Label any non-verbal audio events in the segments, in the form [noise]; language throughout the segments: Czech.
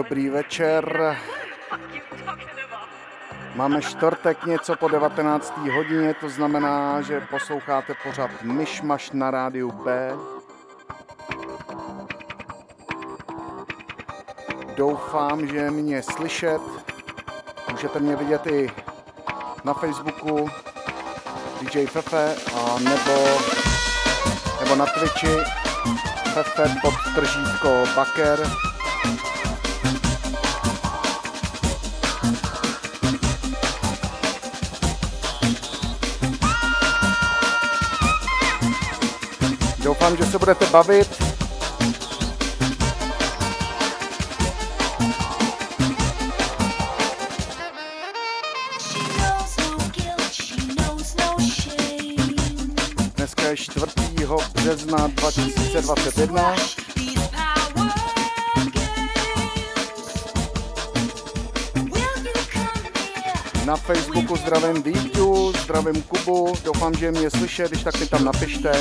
Dobrý večer. Máme čtvrtek něco po 19. hodině, to znamená, že posloucháte pořád Myšmaš na rádiu B. Doufám, že mě slyšet. Můžete mě vidět i na Facebooku DJ Fefe a nebo, nebo na Twitchi Fefe pod tržítko Baker. Doufám, že se budete bavit. Dneska je 4. března 2021. Na Facebooku zdravím Vítu, zdravím Kubu, doufám, že mě slyšet, když tak mi tam napište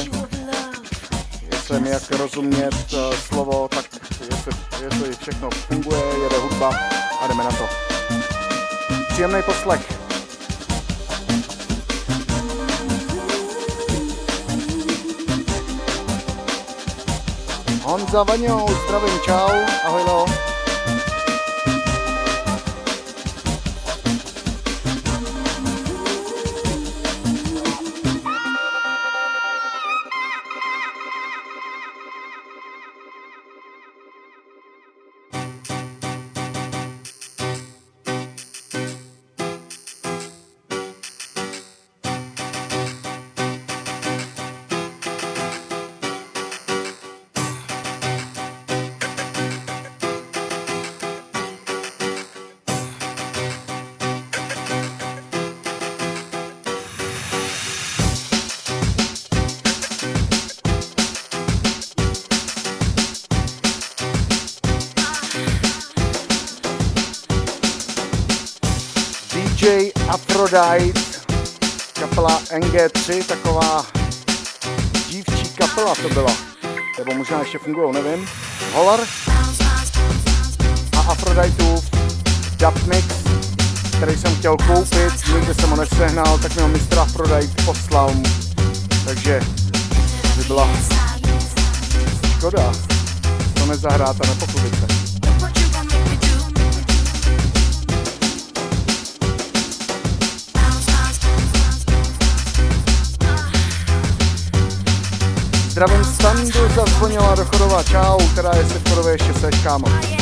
jestli jak rozumět uh, slovo, tak jestli, jestli všechno funguje, jede hudba a jdeme na to. Příjemný poslech. Honza Vaňou, zdravím, čau, ahoj lo. Aphrodite, kapela NG3, taková dívčí kapela to byla. Nebo možná ještě fungují, nevím. Holar a Aphroditeův dub mix, který jsem chtěl koupit, nikdy jsem ho nesehnal, tak mi ho Mr. Aphrodite poslal. Takže by byla škoda to nezahrát a nepochopit se. Zdravím Standu, zazvonila do Chodova, čau, která je se v Chodově ještě seš, kámo.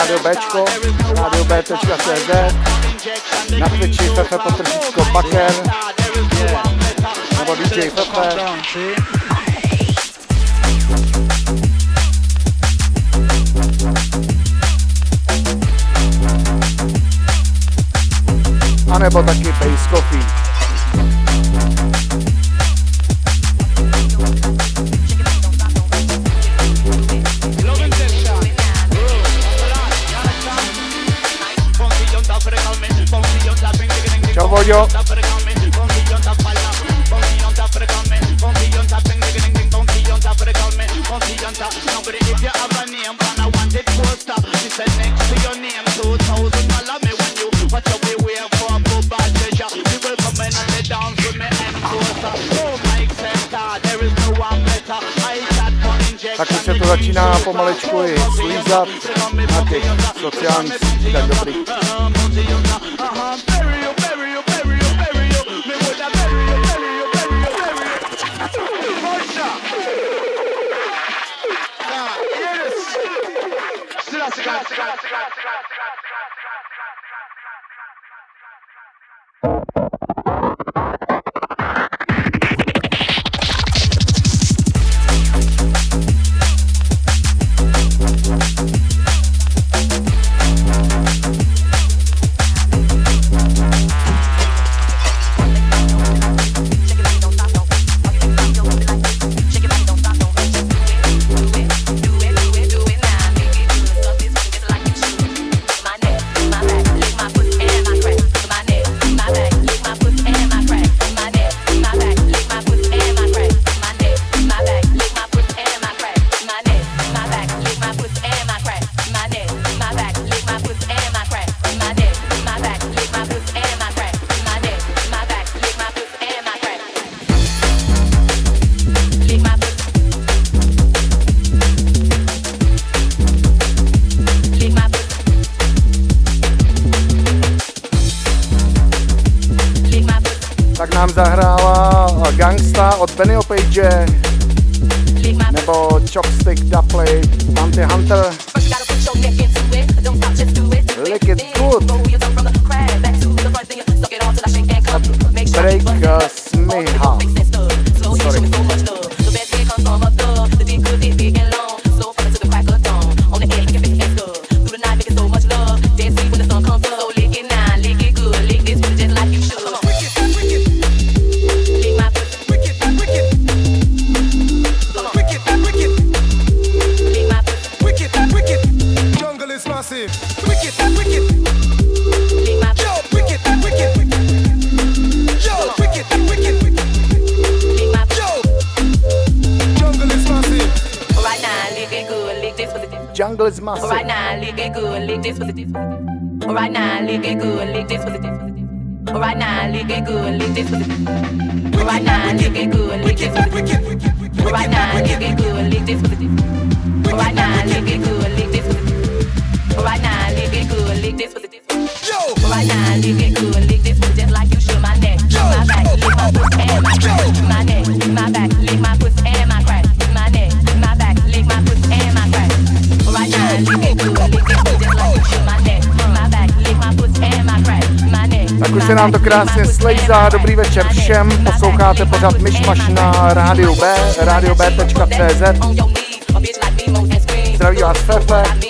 Rádio Bčko, Radio B.cz, na Twitchi Fefe Potržítko Baker, nebo DJ Fefe. A nebo taky Base Coffee. Yo. Tak už se to začíná pomalečku i slízat na těch sociálních sítích, tak dobrý. Thank you. Krásně slejzá. Dobrý večer všem. Posloucháte pořád Myšmaš na rádiu B, radiob.cz. Zdraví vás Fefe.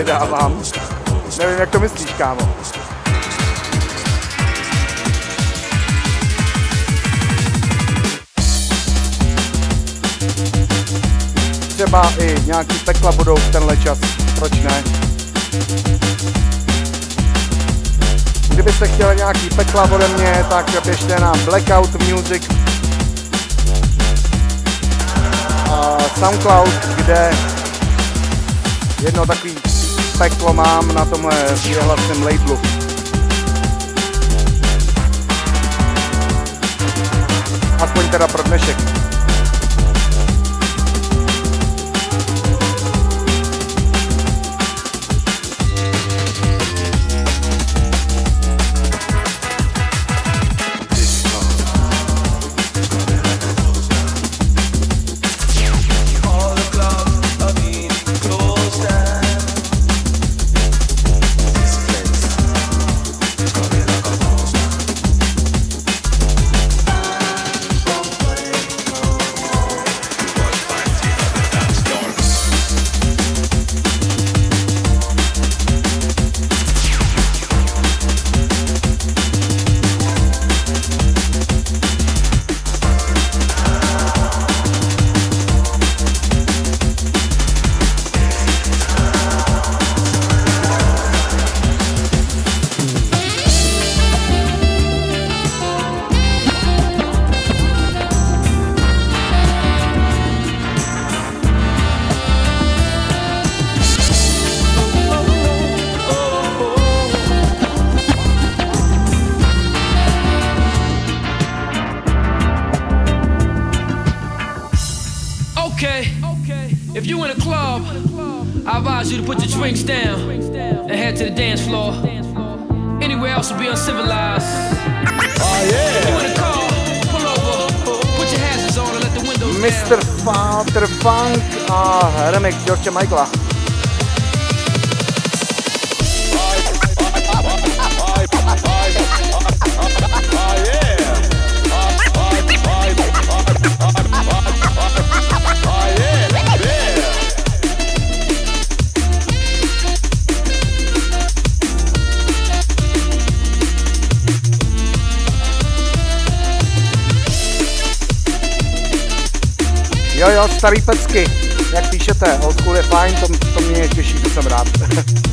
Kubovi dávám. Nevím, jak to myslíš, kámo. Třeba i nějaký pekla budou v tenhle čas, proč ne? Kdybyste chtěli nějaký pekla ode mě, tak běžte na Blackout Music a Soundcloud, kde jedno takový peklo mám na tomhle hlasném labelu. Aspoň teda pro dnešek. Michaela. Jo, jo, starý pecky píšete, old school je fajn, to, to mě těší, to jsem rád. [laughs]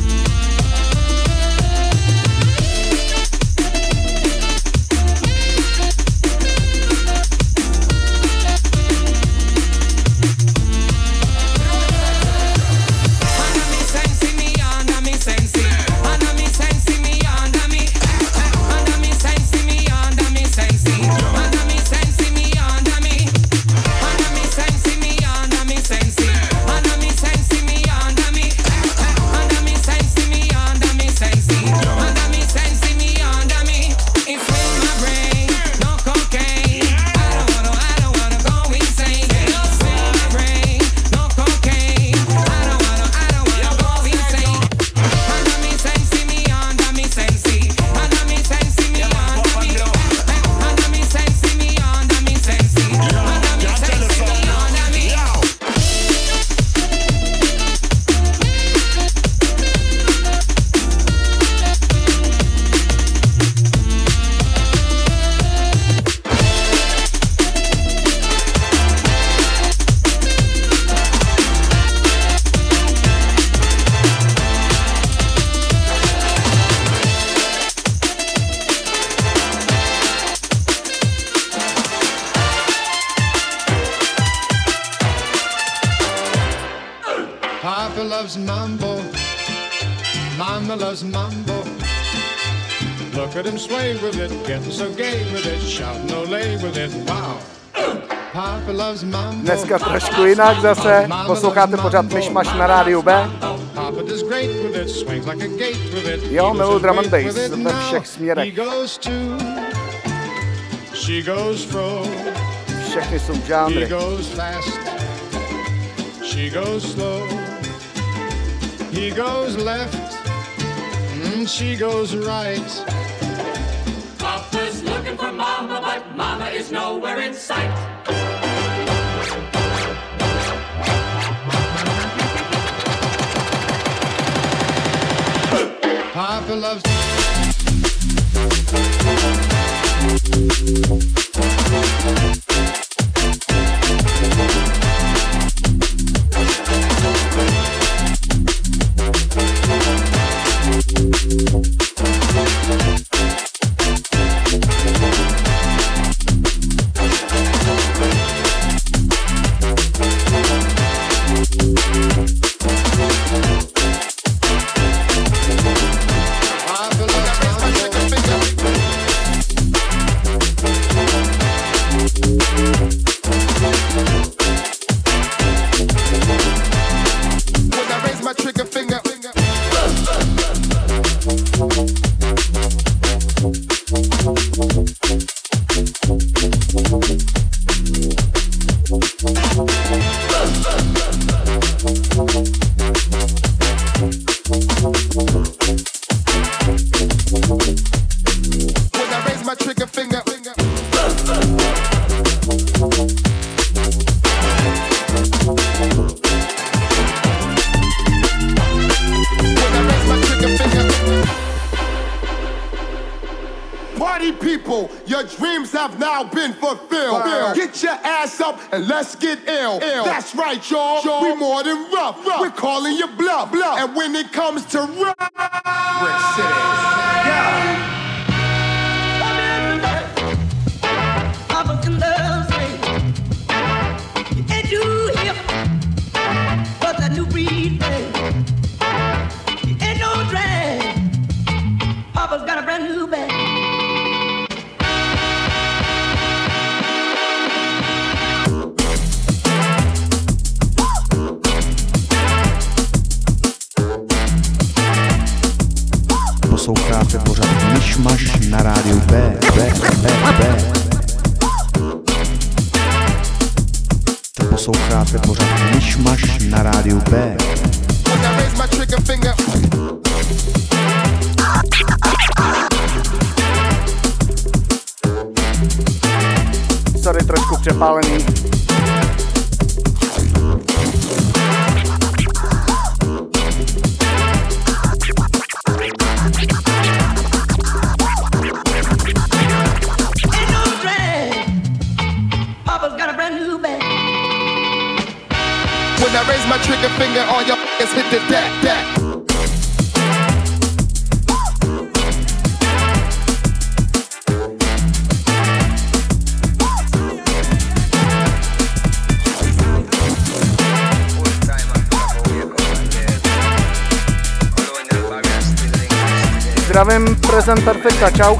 jinak zase. Posloucháte pořád Myšmaš na rádiu B. Jo, miluji drum and bass ve všech směrech. Všechny jsou žánry. She goes slow, he goes left, and she goes right. Papa's looking for Mama, but Mama is nowhere in sight. loves. posloucháte pořád Myšmaš na rádiu B, B, B, B. Posloucháte pořád Myšmaš na rádiu B. Sorry, trošku přepálený. trigger finger on your ass with the deck, deck. Zdravím, prezent Perfekta, čau.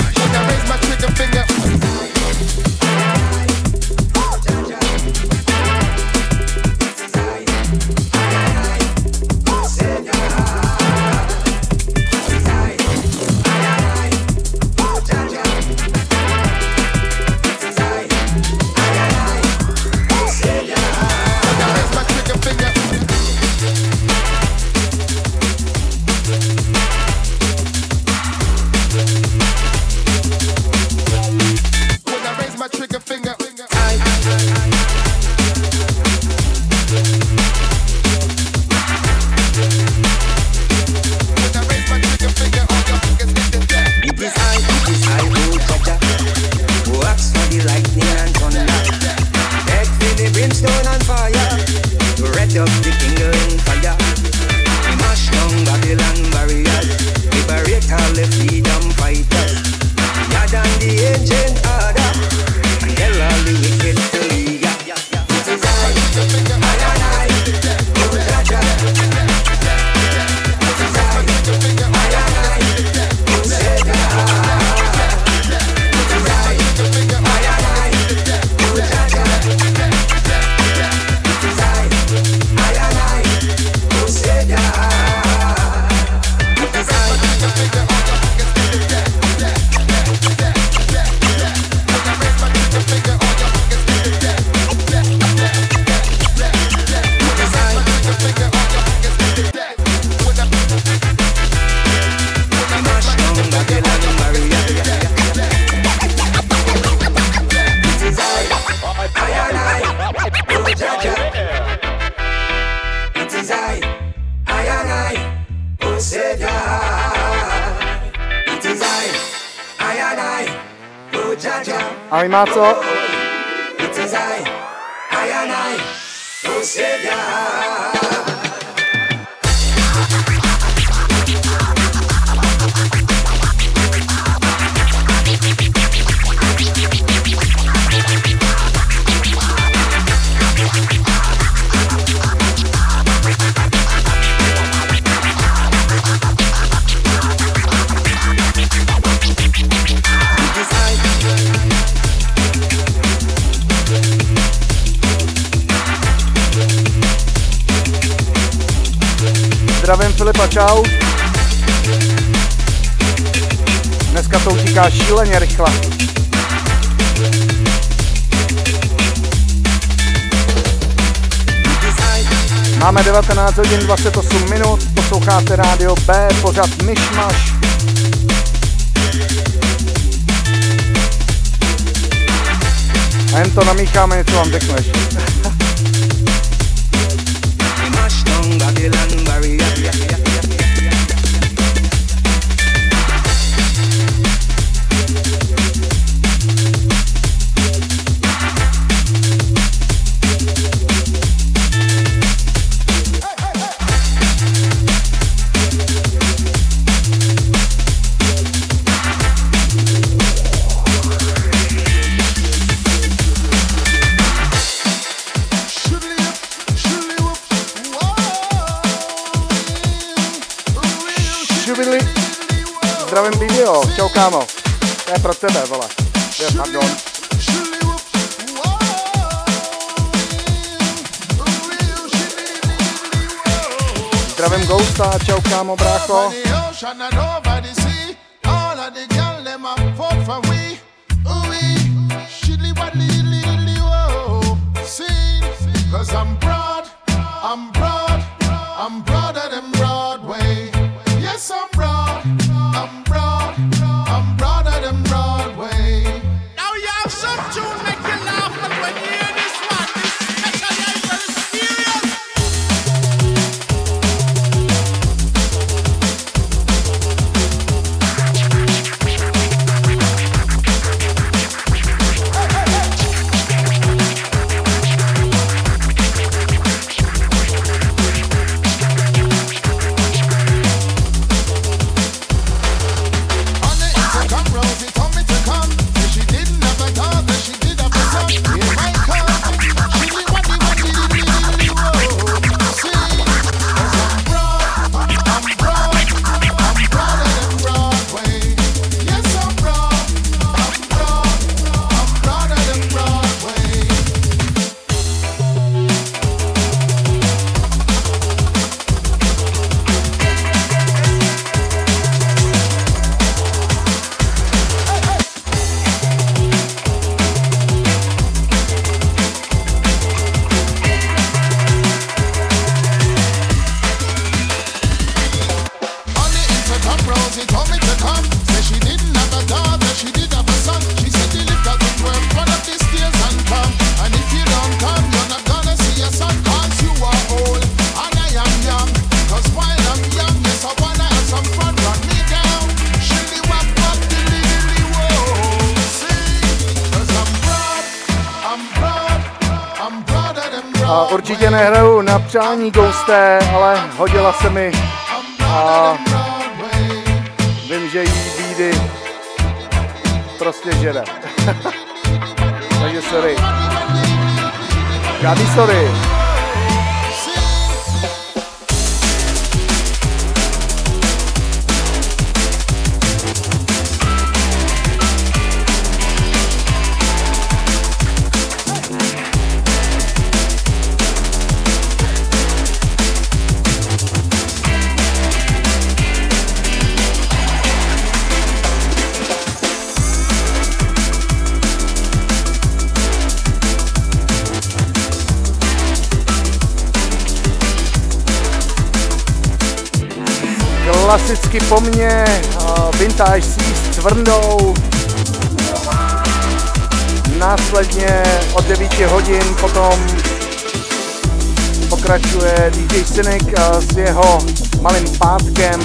fire. Red up the utíká šíleně rychle. Máme 19 hodin 28 minut, posloucháte rádio B, pořád Myšmaš. A jen to namícháme, něco vám. Babylon Čau kámo, to je pro tebe, vole. Je, pardon. Zdravím Ghosta, čau kámo, brácho. Přání Ghosté, ale hodila se mi a vím, že jí bídy prostě žere. [laughs] Takže sorry. Žádný sorry. Klasicky po mně Vintage C s Cvrndou. Následně od 9 hodin potom pokračuje DJ Cynic s jeho malým pátkem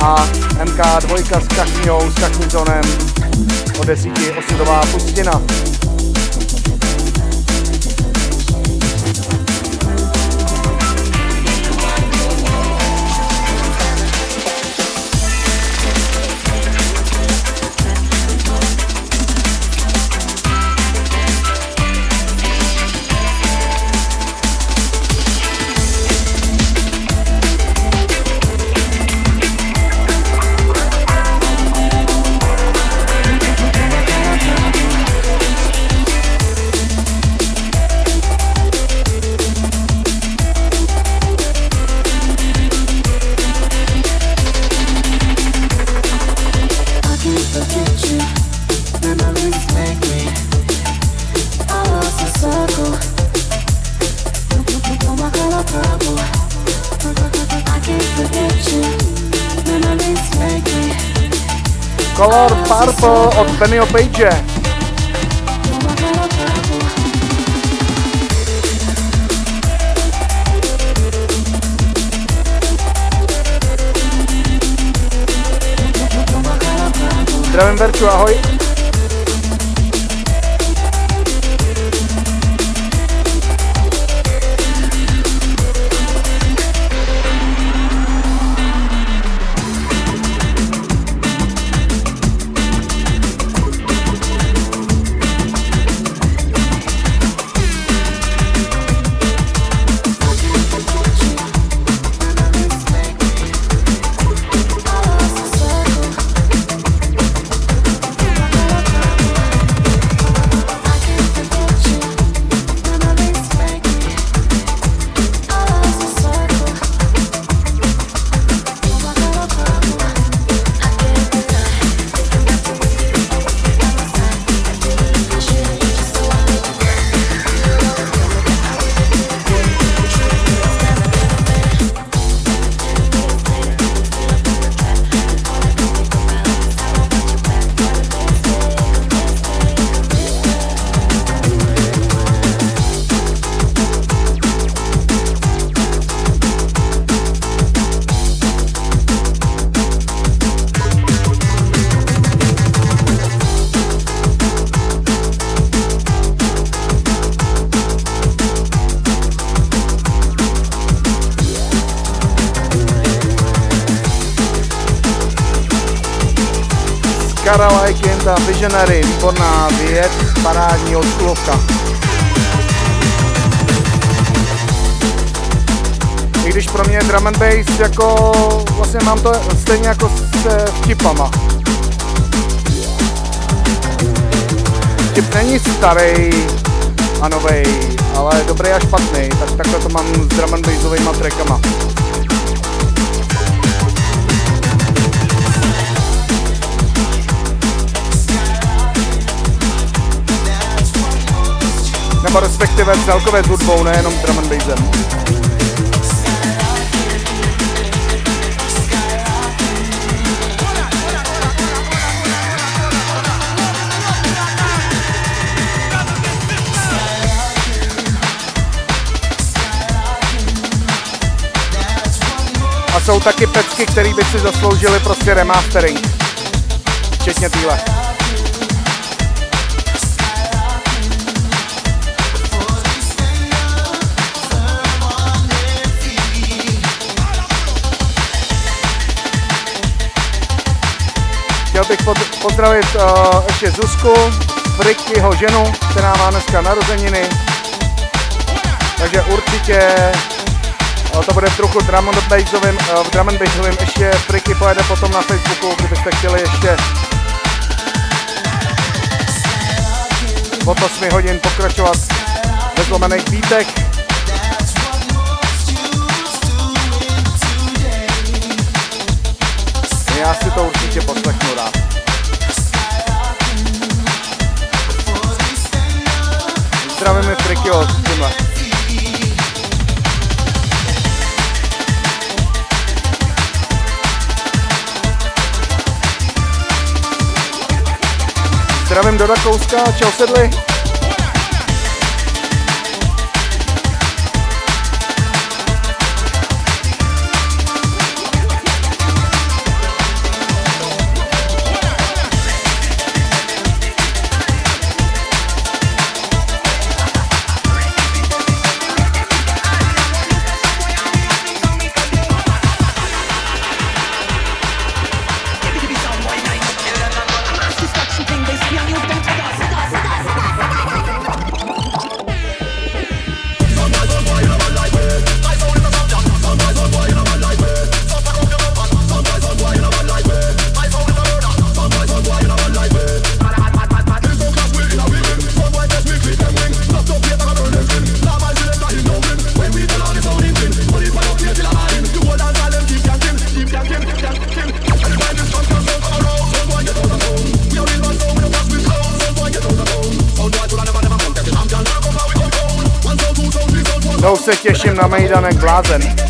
a MK2 s Kachňou, s Kachnizonem o desíti osudová pustina. Bennyho Page. Zdravím Verču, ahoj. Visionary, výborná věc, parádní odkulovka. I když pro mě je drum and bass jako, vlastně mám to stejně jako se vtipama. Vtip není starý a novej, ale dobrý a špatný, tak takhle to mám s drum and bassovými trackama. Nebo respektive celkově s hudbou, nejenom drum and bassem. A jsou taky pecky, které by si zasloužily prostě remastering. Včetně týhle. Chtěl bych pozdravit uh, ještě Zuzku, Frikyho ženu, která má dneska narozeniny. Takže určitě uh, to bude v trochu drum and uh, v drum and ještě Friky pojede potom na Facebooku, kdybyste chtěli ještě po 8 hodin pokračovat ve zlomených bítech. Já si to určitě poslechnu rád. Zdravíme Friky od tímhle. Zdravím do Rakouska, čau sedli. made on a glazen.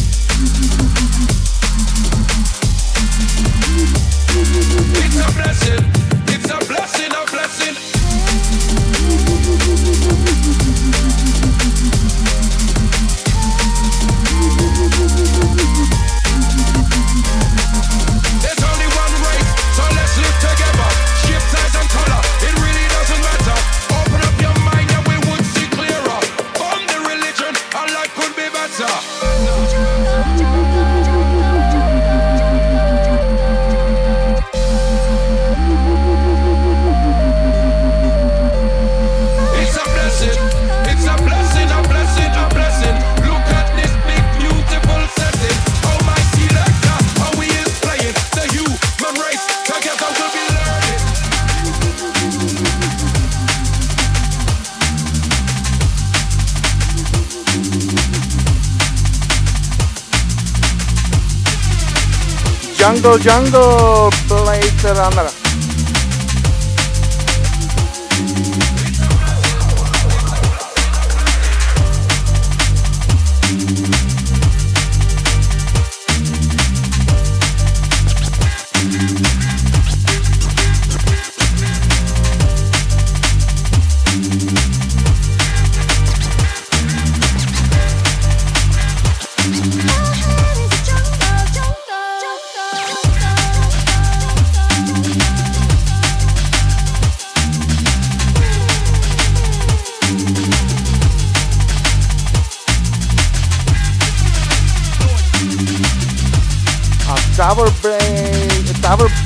Jungle, jungle, play, ser.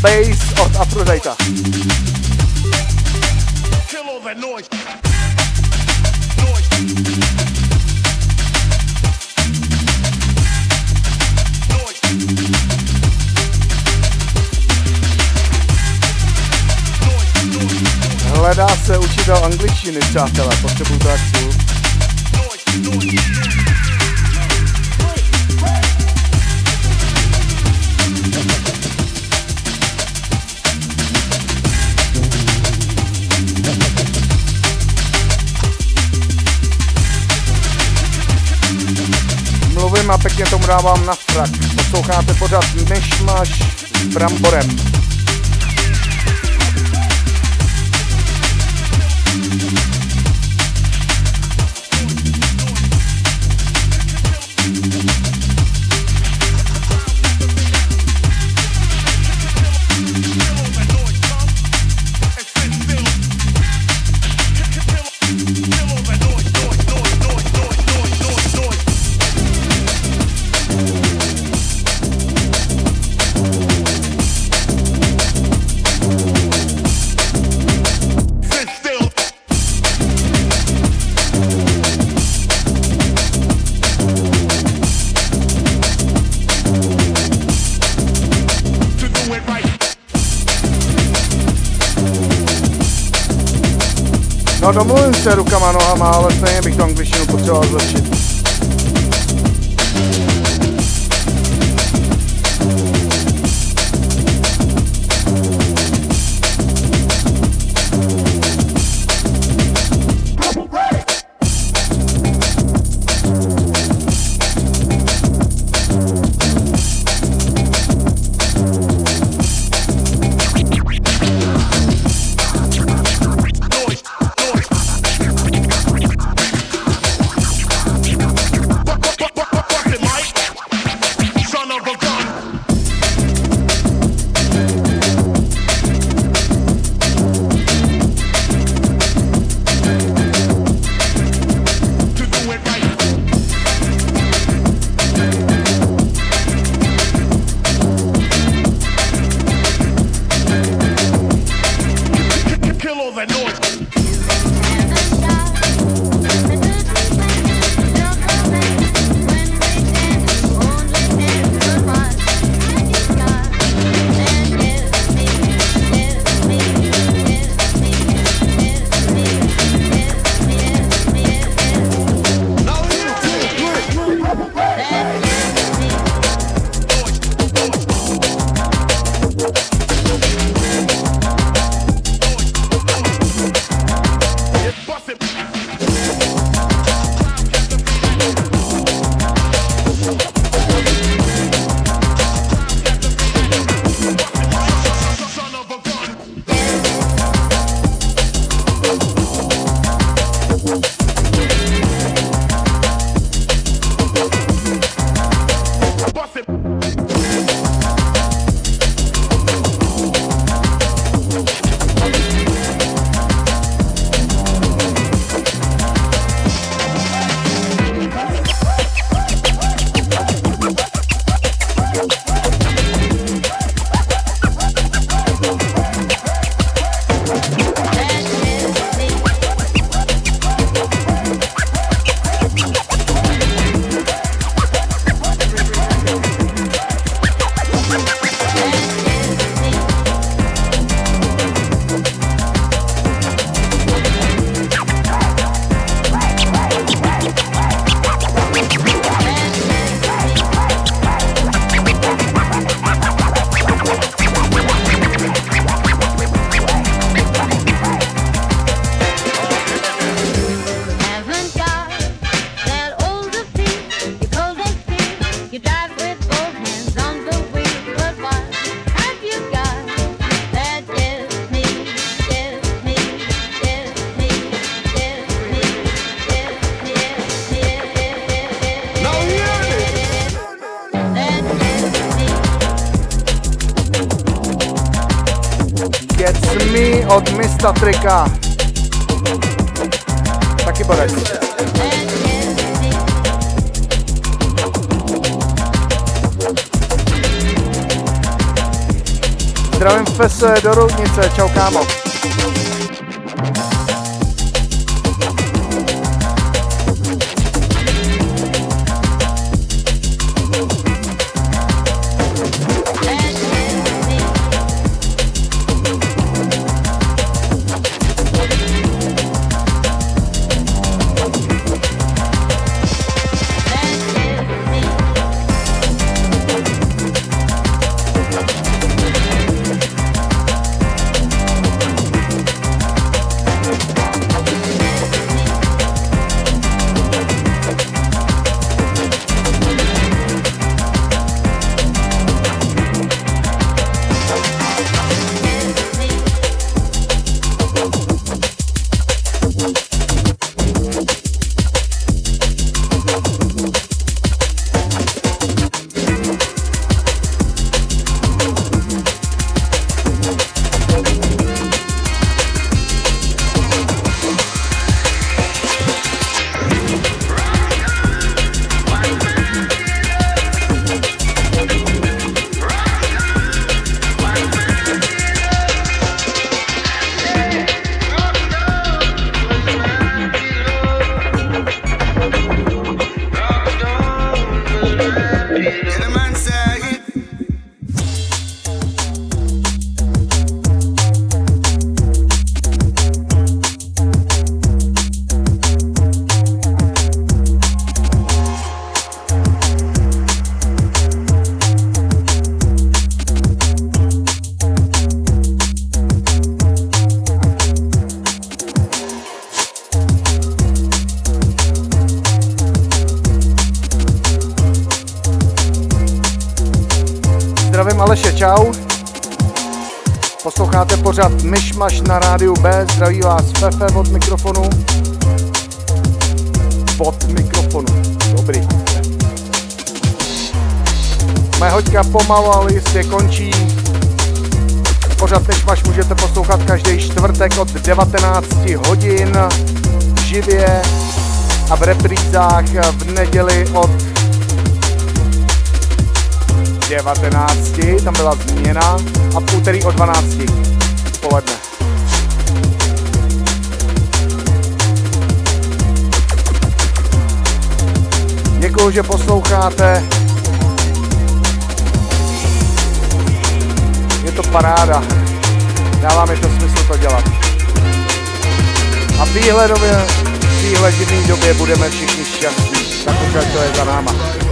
Base od Aphrodite. Kill all that noise. Hledá se učitel angličtiny, přátelé, potřebuju to jak a pěkně tomu dávám na frak. Posloucháte pořád myšmaš s bramborem. Domluvím se rukama, nohama, ale stejně bych tu angličtinu potřeboval zlepšit. Mista Trika. Taky borec. Zdravím Fese do Roudnice, čau kámo. Zdraví vás Fefe od mikrofonu. Od mikrofonu. Dobrý. Moje hoďka pomalu, ale jistě končí. Pořad Myšmaš můžete poslouchat každý čtvrtek od 19 hodin živě a v reprízách v neděli od 19, tam byla změna, a v úterý o 12 odpoledne. Děkuji, že posloucháte. Je to paráda. Dává mi to smysl to dělat. A v téhle době, v téhle době budeme všichni šťastní. Tak už to je za náma.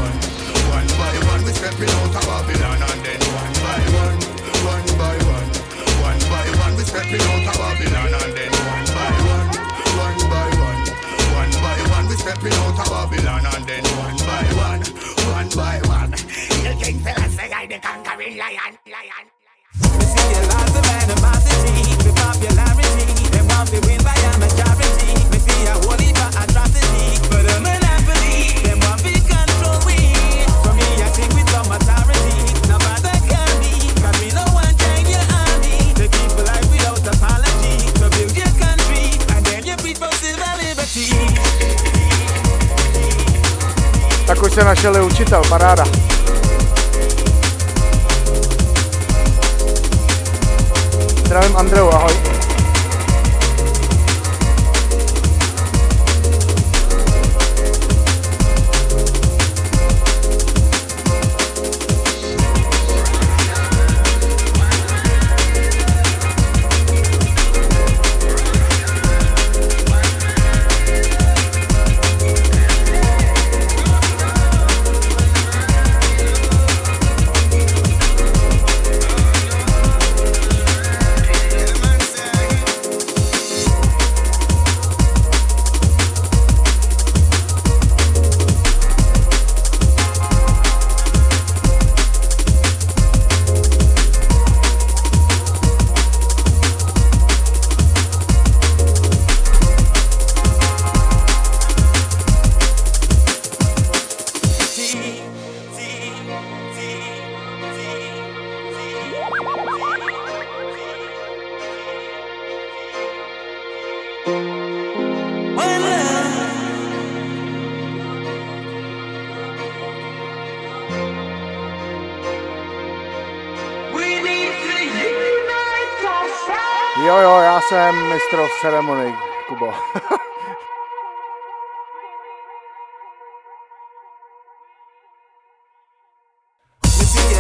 King Selassie, I the conquering lion, lion. We see a lot of animosity, the popularity, they want to win by a majority. We see a whole heap of atrocity, but a monopoly, them want to control we. For me, I think with some authority, no matter can be, cause we no one change your army. The people like without apology. So build your country, and then you preach for civil liberty. Tak už se našel učitel, paráda. Zdravím Andreu, ahoj. [laughs] ceremony, Kubo.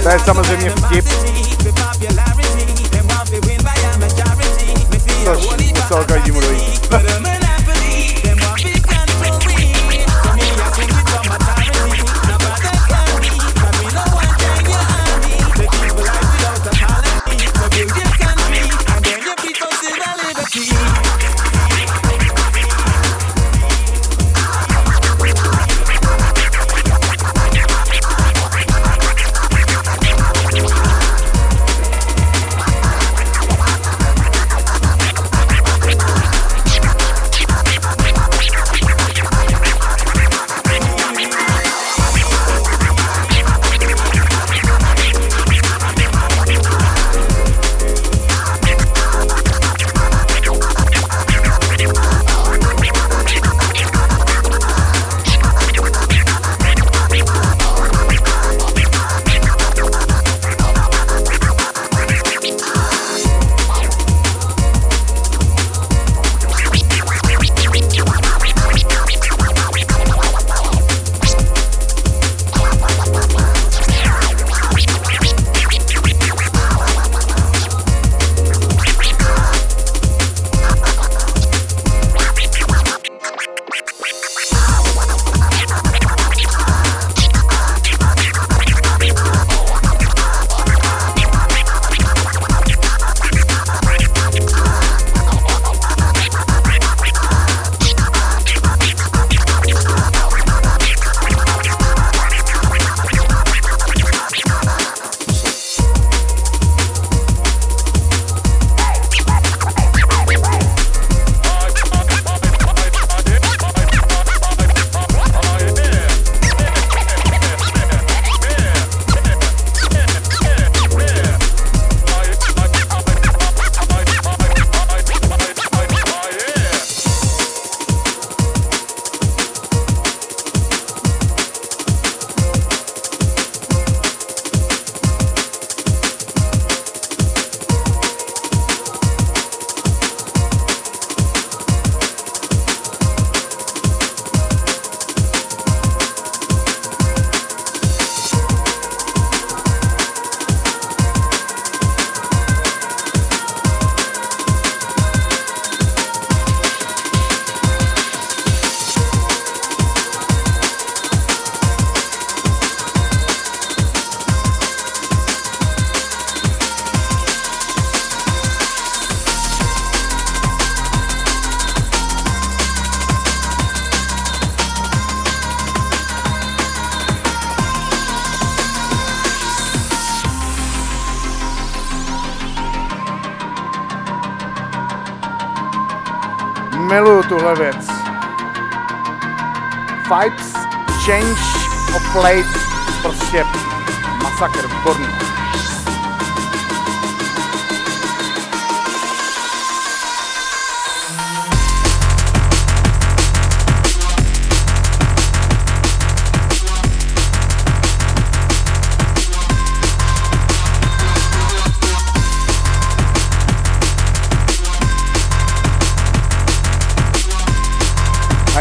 to je samozřejmě vtip. Což musel každému dojít.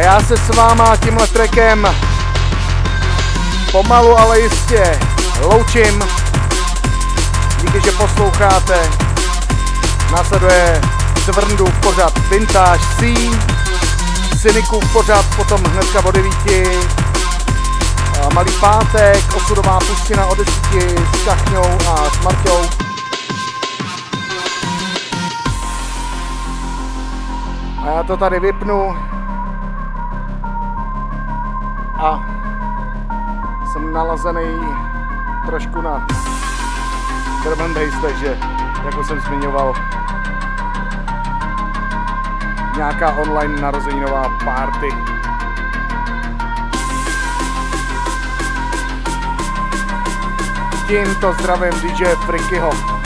Já se s váma tímhle trekem pomalu, ale jistě loučím. Díky, že posloucháte. Následuje v pořad Vintage C, v pořad potom hnedka o 9, Malý pátek, osudová pustina o 10 s Kachňou a s Marťou. A já to tady vypnu a jsem nalazený trošku na drum bass, takže jako jsem zmiňoval, nějaká online narozeninová party. Tímto zdravím DJ Frikyho.